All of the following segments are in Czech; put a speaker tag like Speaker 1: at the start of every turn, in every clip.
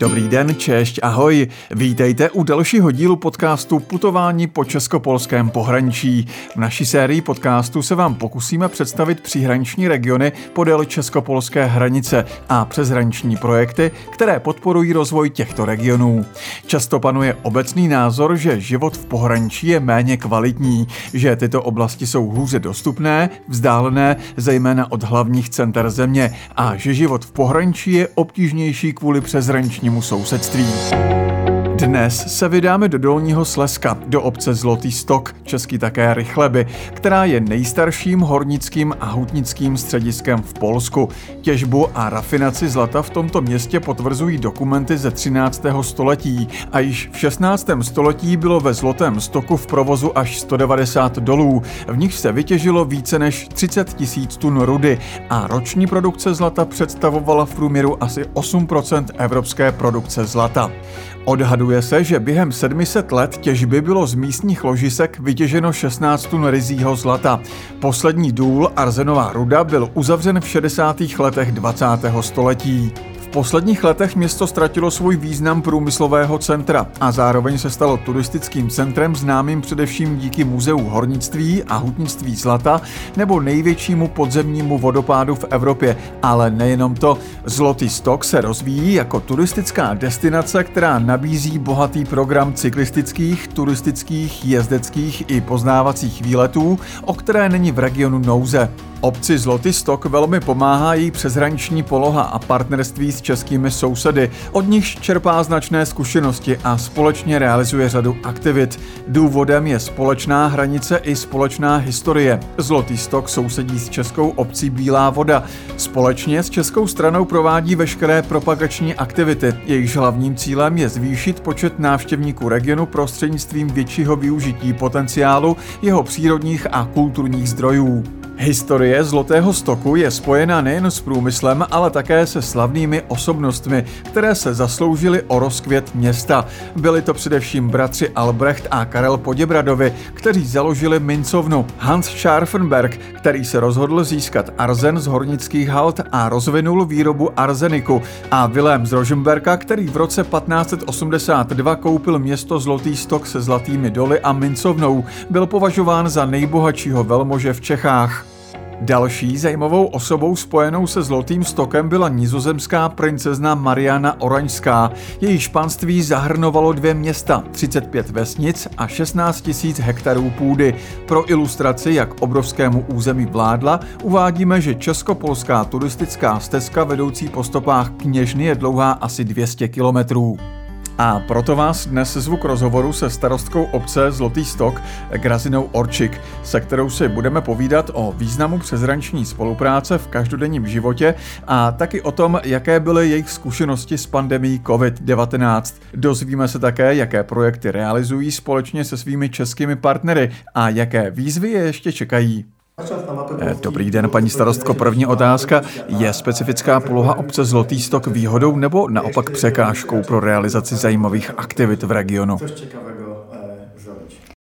Speaker 1: Dobrý den, češť, ahoj. Vítejte u dalšího dílu podcastu Putování po českopolském pohraničí. V naší sérii podcastu se vám pokusíme představit příhraniční regiony podél českopolské hranice a přeshraniční projekty, které podporují rozvoj těchto regionů. Často panuje obecný názor, že život v pohraničí je méně kvalitní, že tyto oblasti jsou hůře dostupné, vzdálené, zejména od hlavních center země a že život v pohraničí je obtížnější kvůli přeshraničním východnímu sousedství. Dnes se vydáme do Dolního Slezska, do obce Zlotý stok, český také Rychleby, která je nejstarším hornickým a hutnickým střediskem v Polsku. Těžbu a rafinaci zlata v tomto městě potvrzují dokumenty ze 13. století a již v 16. století bylo ve Zlotém stoku v provozu až 190 dolů, v nich se vytěžilo více než 30 tisíc tun rudy a roční produkce zlata představovala v průměru asi 8% evropské produkce zlata. Odhaduje se, že během 700 let těžby bylo z místních ložisek vytěženo 16 tun rizího zlata. Poslední důl arzenová ruda byl uzavřen v 60. letech 20. století posledních letech město ztratilo svůj význam průmyslového centra a zároveň se stalo turistickým centrem známým především díky muzeu hornictví a hutnictví zlata nebo největšímu podzemnímu vodopádu v Evropě. Ale nejenom to, Zlotý stok se rozvíjí jako turistická destinace, která nabízí bohatý program cyklistických, turistických, jezdeckých i poznávacích výletů, o které není v regionu nouze. Obci Zlotý stok velmi pomáhá její přeshraniční poloha a partnerství s českými sousedy, od nichž čerpá značné zkušenosti a společně realizuje řadu aktivit. Důvodem je společná hranice i společná historie. Zlotý stok sousedí s českou obcí Bílá voda. Společně s českou stranou provádí veškeré propagační aktivity. Jejichž hlavním cílem je zvýšit počet návštěvníků regionu prostřednictvím většího využití potenciálu jeho přírodních a kulturních zdrojů. Historie Zlotého stoku je spojena nejen s průmyslem, ale také se slavnými osobnostmi, které se zasloužily o rozkvět města. Byli to především bratři Albrecht a Karel Poděbradovi, kteří založili mincovnu. Hans Scharfenberg, který se rozhodl získat arzen z hornických halt a rozvinul výrobu arzeniku, a Wilhelm z Rožemberka, který v roce 1582 koupil město Zlotý stok se zlatými doly a mincovnou, byl považován za nejbohatšího velmože v Čechách. Další zajímavou osobou spojenou se Zlotým stokem byla nizozemská princezna Mariana Oraňská. Její španství zahrnovalo dvě města, 35 vesnic a 16 000 hektarů půdy. Pro ilustraci, jak obrovskému území vládla, uvádíme, že českopolská turistická stezka vedoucí po stopách kněžny je dlouhá asi 200 kilometrů. A proto vás dnes zvu k rozhovoru se starostkou obce Zlotý stok Grazinou Orčik, se kterou si budeme povídat o významu přezranční spolupráce v každodenním životě a taky o tom, jaké byly jejich zkušenosti s pandemí COVID-19. Dozvíme se také, jaké projekty realizují společně se svými českými partnery a jaké výzvy je ještě čekají. Eh, dobrý den, paní starostko. První otázka. Je specifická poloha obce Zlotý stok výhodou nebo naopak překážkou pro realizaci zajímavých aktivit v regionu?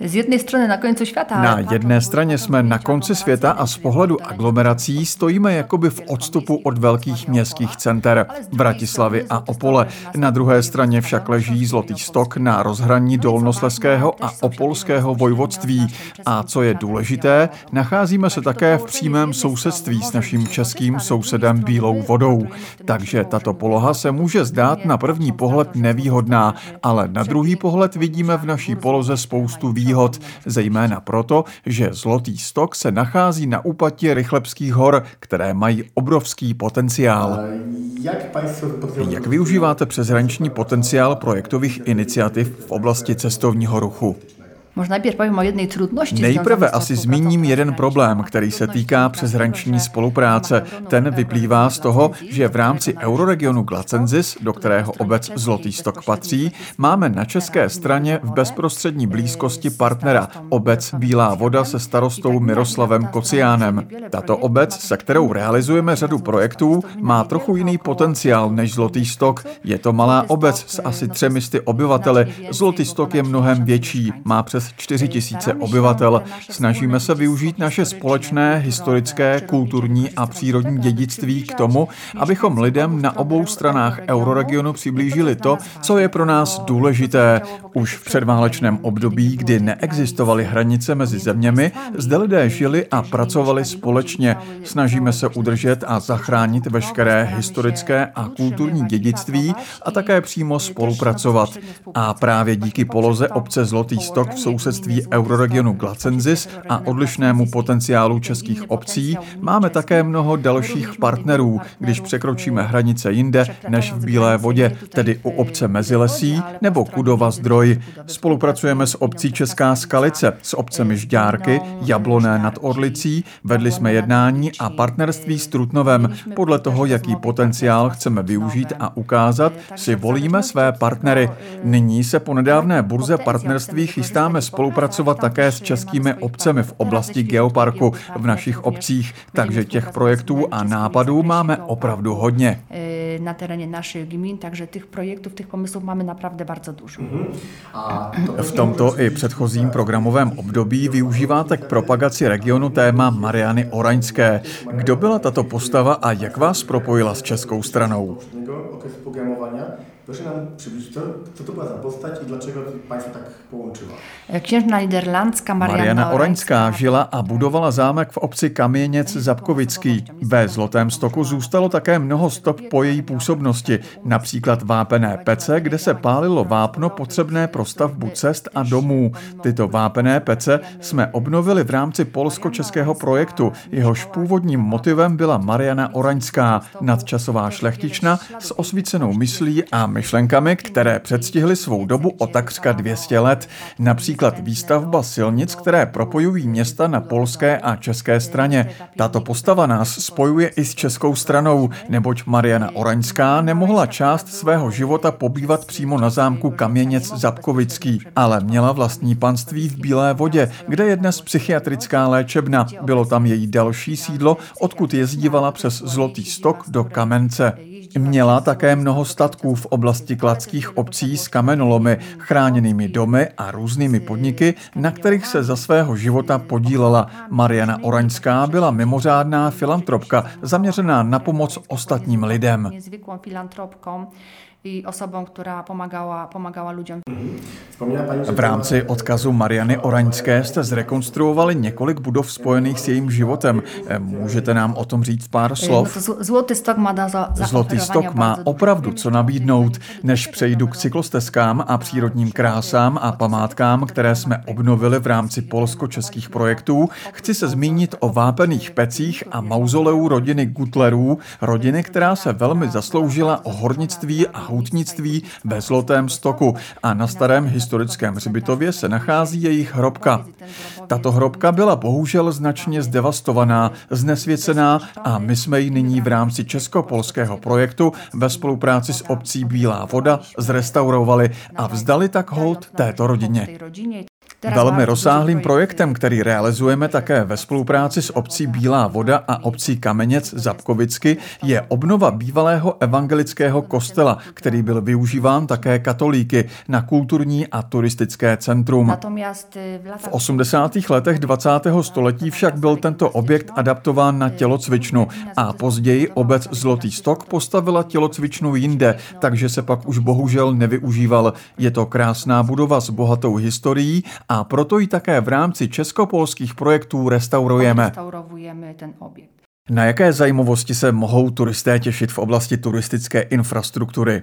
Speaker 2: Z jedné strany na konci světa.
Speaker 1: Na jedné straně jsme na konci světa a z pohledu aglomerací stojíme jakoby v odstupu od velkých městských center Bratislavy a Opole. Na druhé straně však leží Zlotý stok na rozhraní Dolnosleského a Opolského vojvodství. A co je důležité, nacházíme se také v přímém sousedství s naším českým sousedem Bílou vodou. Takže tato poloha se může zdát na první pohled nevýhodná, ale na druhý pohled vidíme v naší poloze spoustu výhod výhod, zejména proto, že Zlotý stok se nachází na úpatí Rychlebských hor, které mají obrovský potenciál. Jak využíváte přeshraniční potenciál projektových iniciativ v oblasti cestovního ruchu?
Speaker 2: Možná najpierw povím o jedné trudnosti.
Speaker 1: Nejprve asi zmíním jeden problém, který se týká přeshraniční spolupráce. Ten vyplývá z toho, že v rámci euroregionu Glacenzis, do kterého obec Zlotý stok patří, máme na české straně v bezprostřední blízkosti partnera, obec Bílá voda se starostou Miroslavem Kociánem. Tato obec, se kterou realizujeme řadu projektů, má trochu jiný potenciál než Zlotý stok. Je to malá obec s asi třemisty obyvateli, Zlotý stok je mnohem větší, má přes přes 4 tisíce obyvatel. Snažíme se využít naše společné historické, kulturní a přírodní dědictví k tomu, abychom lidem na obou stranách euroregionu přiblížili to, co je pro nás důležité. Už v předválečném období, kdy neexistovaly hranice mezi zeměmi, zde lidé žili a pracovali společně. Snažíme se udržet a zachránit veškeré historické a kulturní dědictví a také přímo spolupracovat. A právě díky poloze obce Zlotý stok v sousedství euroregionu Glacenzis a odlišnému potenciálu českých obcí máme také mnoho dalších partnerů, když překročíme hranice jinde než v Bílé vodě, tedy u obce Mezilesí nebo Kudova zdroj. Spolupracujeme s obcí Česká Skalice, s obcemi Žďárky, Jabloné nad Orlicí, vedli jsme jednání a partnerství s Trutnovem. Podle toho, jaký potenciál chceme využít a ukázat, si volíme své partnery. Nyní se po nedávné burze partnerství chystáme spolupracovat také s českými obcemi v oblasti geoparku v našich obcích, takže těch projektů a nápadů máme opravdu hodně.
Speaker 2: E, na teréně našich gmin, takže těch projektů, těch pomyslů máme naprawdę bardzo dużo. Mhm.
Speaker 1: V tomto i předchozím programovém období využíváte k propagaci regionu téma Mariany Oraňské. Kdo byla tato postava a jak vás propojila s českou stranou?
Speaker 2: Proszę nam przybliżyć, to, co to była za postać i dlaczego Państwa tak połączyła? Księżna niderlandská Mariana,
Speaker 1: Mariana Oraňská žila a budovala zámek v obci Kamieněc Zabkovický. Ve Zlotém stoku zůstalo také mnoho stop po její působnosti, například vápené pece, kde se pálilo vápno potřebné pro stavbu cest a domů. Tyto vápené pece jsme obnovili v rámci polsko-českého projektu. Jehož původním motivem byla Mariana Oraňská, nadčasová šlechtična s osvícenou myslí a myšlenkami, které předstihly svou dobu o takřka 200 let. Například výstavba silnic, které propojují města na polské a české straně. Tato postava nás spojuje i s českou stranou, neboť Mariana Oraňská nemohla část svého života pobývat přímo na zámku Kaměněc Zabkovický, ale měla vlastní panství v Bílé vodě, kde je dnes psychiatrická léčebna. Bylo tam její další sídlo, odkud jezdívala přes Zlotý stok do Kamence. Měla také mnoho statků v oblasti kladských obcí s kamenolomy, chráněnými domy a různými podniky, na kterých se za svého života podílela. Mariana Oraňská byla mimořádná filantropka, zaměřená na pomoc ostatním lidem
Speaker 2: i osobą, która pomagała, pomagała ludziom.
Speaker 1: V rámci odkazu Mariany Oraňské jste zrekonstruovali několik budov spojených s jejím životem. Můžete nám o tom říct pár slov?
Speaker 2: Zlotý stok má, za, za
Speaker 1: Zlotý stok má opravdu co nabídnout. Než přejdu k cyklostezkám a přírodním krásám a památkám, které jsme obnovili v rámci polsko-českých projektů, chci se zmínit o vápených pecích a mauzoleu rodiny Gutlerů, rodiny, která se velmi zasloužila o hornictví a houtnictví ve Zlotém stoku a na starém historickém hřbitově se nachází jejich hrobka. Tato hrobka byla bohužel značně zdevastovaná, znesvěcená a my jsme ji nyní v rámci česko-polského projektu ve spolupráci s obcí Bílá voda zrestaurovali a vzdali tak hold této rodině. Velmi rozsáhlým projektem, který realizujeme také ve spolupráci s obcí Bílá voda a obcí Kamenec Zabkovicky, je obnova bývalého evangelického kostela, který byl využíván také katolíky na kulturní a turistické centrum. V 80. letech 20. století však byl tento objekt adaptován na tělocvičnu a později obec Zlotý stok postavila tělocvičnu jinde, takže se pak už bohužel nevyužíval. Je to krásná budova s bohatou historií a proto ji také v rámci českopolských projektů restaurujeme. Restaurujeme ten objekt. Na jaké zajímavosti se mohou turisté těšit v oblasti turistické infrastruktury?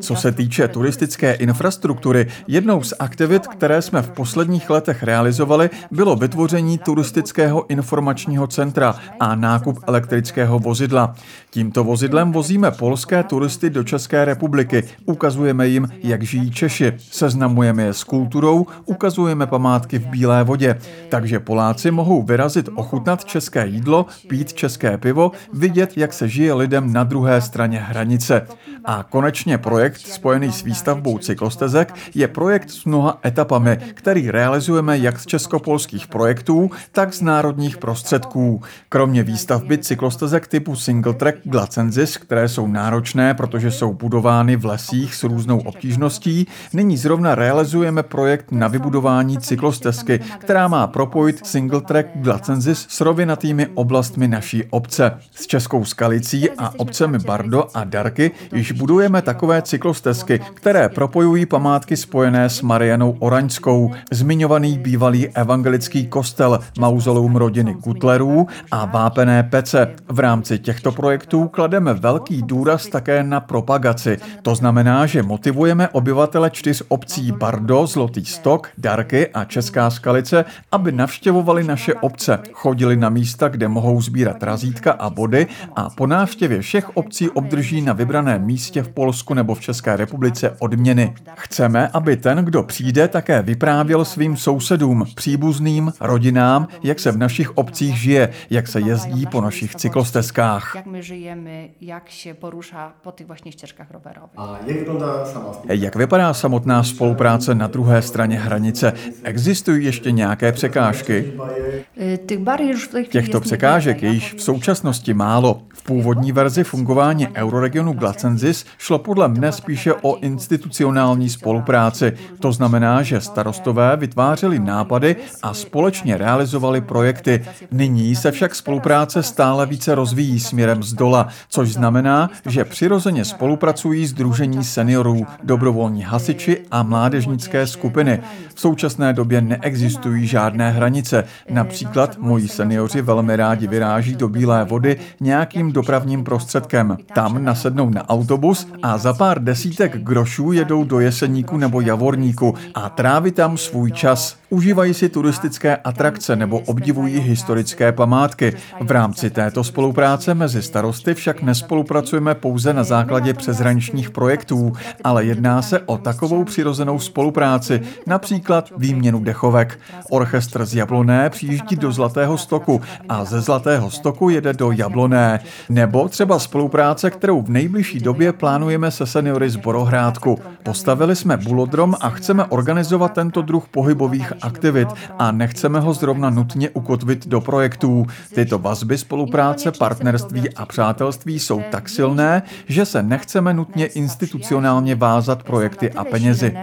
Speaker 1: Co se týče turistické infrastruktury, jednou z aktivit, které jsme v posledních letech realizovali, bylo vytvoření turistického informačního centra a nákup elektrického vozidla. Tímto vozidlem vozíme polské turisty do České republiky, ukazujeme jim, jak žijí Češi, seznamujeme je s kulturou, ukazujeme památky v Bílé vodě, takže Poláci mohou vyrazit ochutnat české české jídlo, pít české pivo, vidět, jak se žije lidem na druhé straně hranice. A konečně projekt spojený s výstavbou cyklostezek je projekt s mnoha etapami, který realizujeme jak z českopolských projektů, tak z národních prostředků. Kromě výstavby cyklostezek typu single track Glacensis, které jsou náročné, protože jsou budovány v lesích s různou obtížností, nyní zrovna realizujeme projekt na vybudování cyklostezky, která má propojit single track Glacensis s rovinatými oblastmi naší obce. S Českou Skalicí a obcemi Bardo a Darky již budujeme takové cyklostezky, které propojují památky spojené s Marianou Oraňskou, zmiňovaný bývalý evangelický kostel, mauzoleum rodiny Gutlerů a vápené pece. V rámci těchto projektů klademe velký důraz také na propagaci. To znamená, že motivujeme obyvatele čtyř obcí Bardo, Zlotý stok, Darky a Česká Skalice, aby navštěvovali naše obce, chodili na místa, kde mohou sbírat razítka a body a po návštěvě všech obcí obdrží na vybraném místě v Polsku nebo v České republice odměny. Chceme, aby ten, kdo přijde, také vyprávěl svým sousedům, příbuzným, rodinám, jak se v našich obcích žije, jak se jezdí po našich cyklostezkách. Jak my žijeme, jak se poruša po těch vlastně štěžkách roverových. A jak vypadá Jak vypadá samotná spolupráce na druhé straně hranice? Existují ještě nějaké překážky? Těchto překážek je již v současnosti málo. V původní verzi fungování Euroregionu Glacensis šlo podle mne spíše o institucionální spolupráci. To znamená, že starostové vytvářeli nápady a společně realizovali projekty. Nyní se však spolupráce stále více rozvíjí směrem z dola, což znamená, že přirozeně spolupracují Združení seniorů, dobrovolní hasiči a mládežnické skupiny. V současné době neexistují žádné hranice. Například moji seniori velmi rádi vyráží do Bílé vody nějakým dopravním prostředkem. Tam nasednou na autobus a za pár desítek grošů jedou do Jeseníku nebo Javorníku a tráví tam svůj čas. Užívají si turistické atrakce nebo obdivují historické památky. V rámci této spolupráce mezi starosty však nespolupracujeme pouze na základě přeshraničních projektů, ale jedná se o takovou přirozenou spolupráci, například výměnu dechovek. Orchestr z Jabloné přijíždí do Zlatého stoku a ze Zlatého stoku jede do Jabloné. Nebo třeba spolupráce, kterou v nejbližší době plánujeme se seniory z Borohrádku. Postavili jsme bulodrom a chceme organizovat tento druh pohybových aktivit a nechceme ho zrovna nutně ukotvit do projektů. Tyto vazby spolupráce, partnerství a přátelství jsou tak silné, že se nechceme nutně institucionálně vázat projekty a penězi.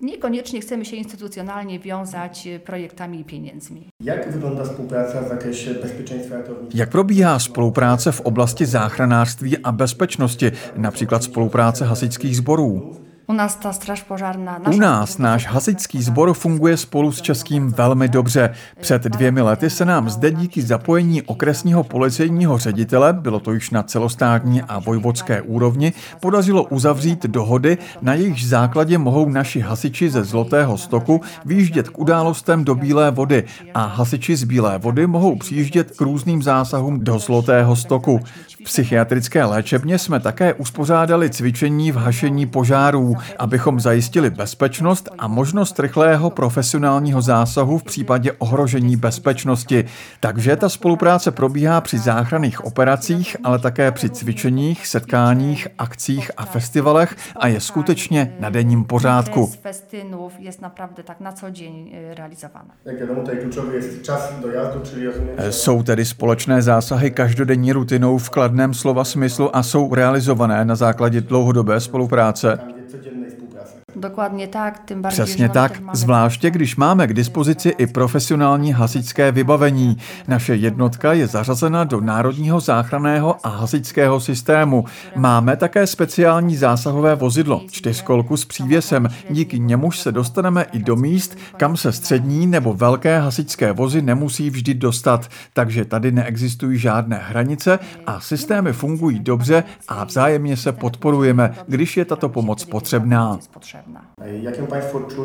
Speaker 2: Niekoniecznie chcemy się instytucjonalnie wiązać projektami i pieniędzmi. Jak wygląda współpraca w zakresie bezpieczeństwa ratownictwa?
Speaker 1: Jak probíhá spolupráce v oblasti záchranářství a bezpečnosti, například spolupráce hasičských sborů?
Speaker 2: U nás ta straž požárná...
Speaker 1: U nás náš hasičský sbor funguje spolu s českým velmi dobře. Před dvěmi lety se nám zde díky zapojení okresního policejního ředitele, bylo to již na celostátní a vojvodské úrovni, podařilo uzavřít dohody, na jejichž základě mohou naši hasiči ze Zlotého stoku výjíždět k událostem do Bílé vody a hasiči z Bílé vody mohou přijíždět k různým zásahům do Zlotého stoku. V psychiatrické léčebně jsme také uspořádali cvičení v hašení požárů, abychom zajistili bezpečnost a možnost rychlého profesionálního zásahu v případě ohrožení bezpečnosti. Takže ta spolupráce probíhá při záchranných operacích, ale také při cvičeních, setkáních, akcích a festivalech a je skutečně na denním pořádku. Jsou tedy společné zásahy každodenní rutinou v kladném slova smyslu a jsou realizované na základě dlouhodobé spolupráce.
Speaker 2: Tak,
Speaker 1: tym bardziej. Přesně tak, zvláště když máme k dispozici i profesionální hasičské vybavení. Naše jednotka je zařazena do Národního záchranného a hasičského systému. Máme také speciální zásahové vozidlo, čtyřkolku s přívěsem, díky němuž se dostaneme i do míst, kam se střední nebo velké hasičské vozy nemusí vždy dostat, takže tady neexistují žádné hranice a systémy fungují dobře a vzájemně se podporujeme, když je tato pomoc potřebná.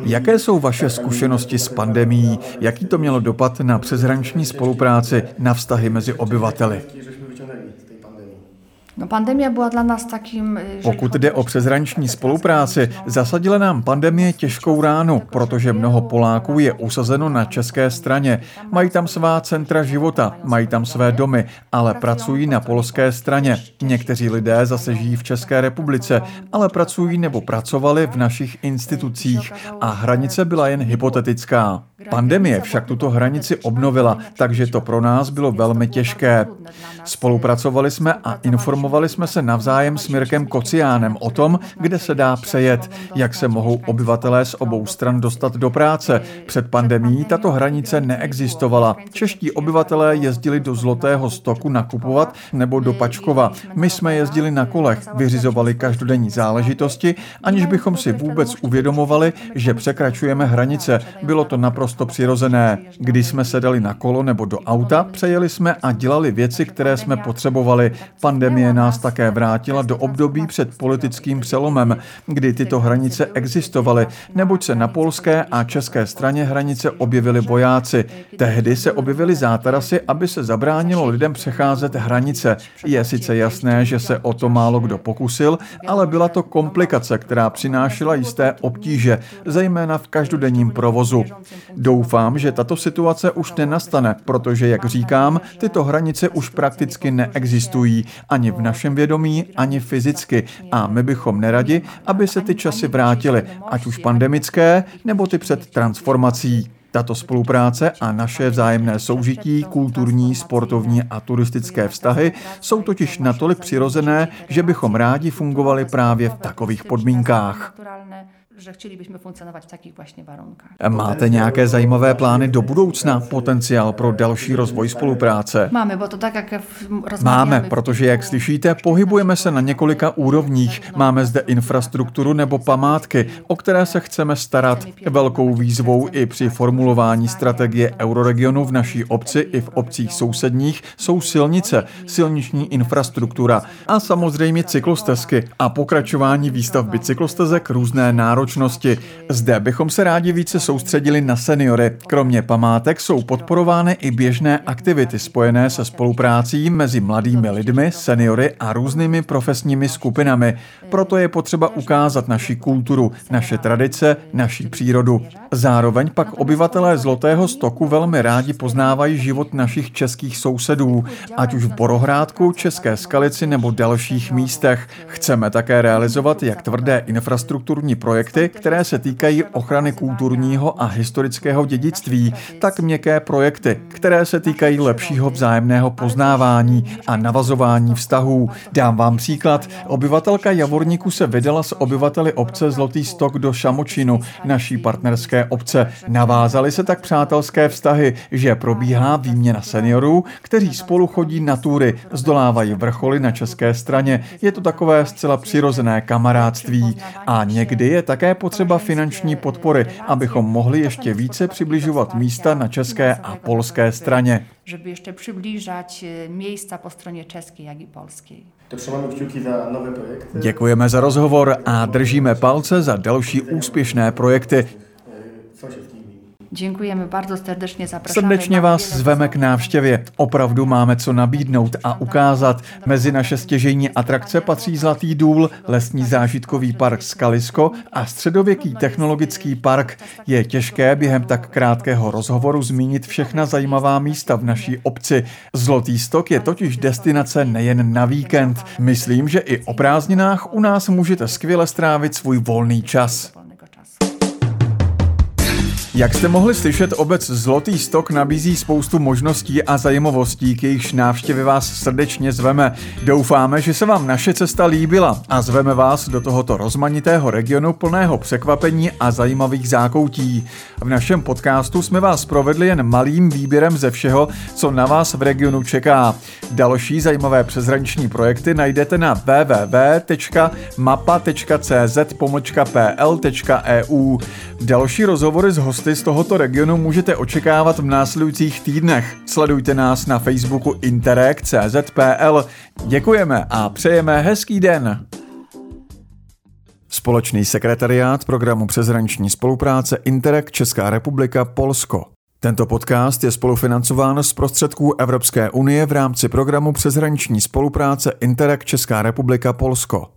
Speaker 1: Jaké jsou vaše zkušenosti s pandemí? Jaký to mělo dopad na přeshraniční spolupráci, na vztahy mezi obyvateli?
Speaker 2: No, pandemie byla dla nás takým...
Speaker 1: Pokud jde o přeshraniční spolupráci, zasadila nám pandemie těžkou ránu, protože mnoho Poláků je usazeno na české straně. Mají tam svá centra života, mají tam své domy, ale pracují na polské straně. Někteří lidé zase žijí v České republice, ale pracují nebo pracovali v našich institucích a hranice byla jen hypotetická. Pandemie však tuto hranici obnovila, takže to pro nás bylo velmi těžké. Spolupracovali jsme a informovali jsme se navzájem s Mirkem Kociánem o tom, kde se dá přejet, jak se mohou obyvatelé z obou stran dostat do práce. Před pandemí tato hranice neexistovala. Čeští obyvatelé jezdili do Zlotého stoku nakupovat nebo do Pačkova. My jsme jezdili na kolech, vyřizovali každodenní záležitosti, aniž bychom si vůbec uvědomovali, že překračujeme hranice. Bylo to naprosto přirozené. Když jsme sedali na kolo nebo do auta, přejeli jsme a dělali věci, které jsme potřebovali. Pandemie nás také vrátila do období před politickým přelomem, kdy tyto hranice existovaly, neboť se na polské a české straně hranice objevili vojáci. Tehdy se objevily zátarasy, aby se zabránilo lidem přecházet hranice. Je sice jasné, že se o to málo kdo pokusil, ale byla to komplikace, která přinášela jisté obtíže, zejména v každodenním provozu. Doufám, že tato situace už nenastane, protože, jak říkám, tyto hranice už prakticky neexistují ani v našem vědomí, ani fyzicky a my bychom neradi, aby se ty časy vrátily, ať už pandemické, nebo ty před transformací. Tato spolupráce a naše vzájemné soužití, kulturní, sportovní a turistické vztahy jsou totiž natolik přirozené, že bychom rádi fungovali právě v takových podmínkách
Speaker 2: že chtěli bychom funkcionovat v takých vlastně warunkách.
Speaker 1: Máte nějaké zajímavé plány do budoucna, potenciál pro další rozvoj spolupráce?
Speaker 2: Máme, bo to tak, jak
Speaker 1: Máme, protože, jak slyšíte, pohybujeme se na několika úrovních. Máme zde infrastrukturu nebo památky, o které se chceme starat. Velkou výzvou i při formulování strategie euroregionu v naší obci i v obcích sousedních jsou silnice, silniční infrastruktura a samozřejmě cyklostezky a pokračování výstavby cyklostezek různé národní náročnosti. Zde bychom se rádi více soustředili na seniory. Kromě památek jsou podporovány i běžné aktivity spojené se spoluprácí mezi mladými lidmi, seniory a různými profesními skupinami. Proto je potřeba ukázat naši kulturu, naše tradice, naší přírodu. Zároveň pak obyvatelé Zlotého stoku velmi rádi poznávají život našich českých sousedů, ať už v Borohrádku, České skalici nebo dalších místech. Chceme také realizovat jak tvrdé infrastrukturní projekty, projekty, které se týkají ochrany kulturního a historického dědictví, tak měkké projekty, které se týkají lepšího vzájemného poznávání a navazování vztahů. Dám vám příklad. Obyvatelka Javorníku se vydala s obyvateli obce Zlotý stok do Šamočinu, naší partnerské obce. Navázaly se tak přátelské vztahy, že probíhá výměna seniorů, kteří spolu chodí na tury, zdolávají vrcholy na české straně. Je to takové zcela přirozené kamarádství. A někdy je také potřeba finanční podpory, abychom mohli ještě více přibližovat místa na české a polské straně.
Speaker 2: Żeby ještě přiblížat e, místa po stroně české, jak i polské.
Speaker 1: Děkujeme za rozhovor a držíme palce za další úspěšné projekty.
Speaker 2: Děkujeme bardzo serdecznie,
Speaker 1: zapraszamy. Srdečně vás zveme k návštěvě. Opravdu máme co nabídnout a ukázat. Mezi naše stěžejní atrakce patří Zlatý důl, lesní zážitkový park Skalisko a středověký technologický park. Je těžké během tak krátkého rozhovoru zmínit všechna zajímavá místa v naší obci. Zlotý stok je totiž destinace nejen na víkend. Myslím, že i o prázdninách u nás můžete skvěle strávit svůj volný čas. Jak jste mohli slyšet, obec Zlotý stok nabízí spoustu možností a zajímavostí, k jejichž návštěvy vás srdečně zveme. Doufáme, že se vám naše cesta líbila a zveme vás do tohoto rozmanitého regionu plného překvapení a zajímavých zákoutí. V našem podcastu jsme vás provedli jen malým výběrem ze všeho, co na vás v regionu čeká. Další zajímavé přeshraniční projekty najdete na www.mapa.cz-pl.eu. Další rozhovory s hosty hosty z tohoto regionu můžete očekávat v následujících týdnech. Sledujte nás na Facebooku Interreg.cz.pl. Děkujeme a přejeme hezký den. Společný sekretariát programu přeshraniční spolupráce Interreg Česká republika Polsko. Tento podcast je spolufinancován z prostředků Evropské unie v rámci programu přeshraniční spolupráce Interreg Česká republika Polsko.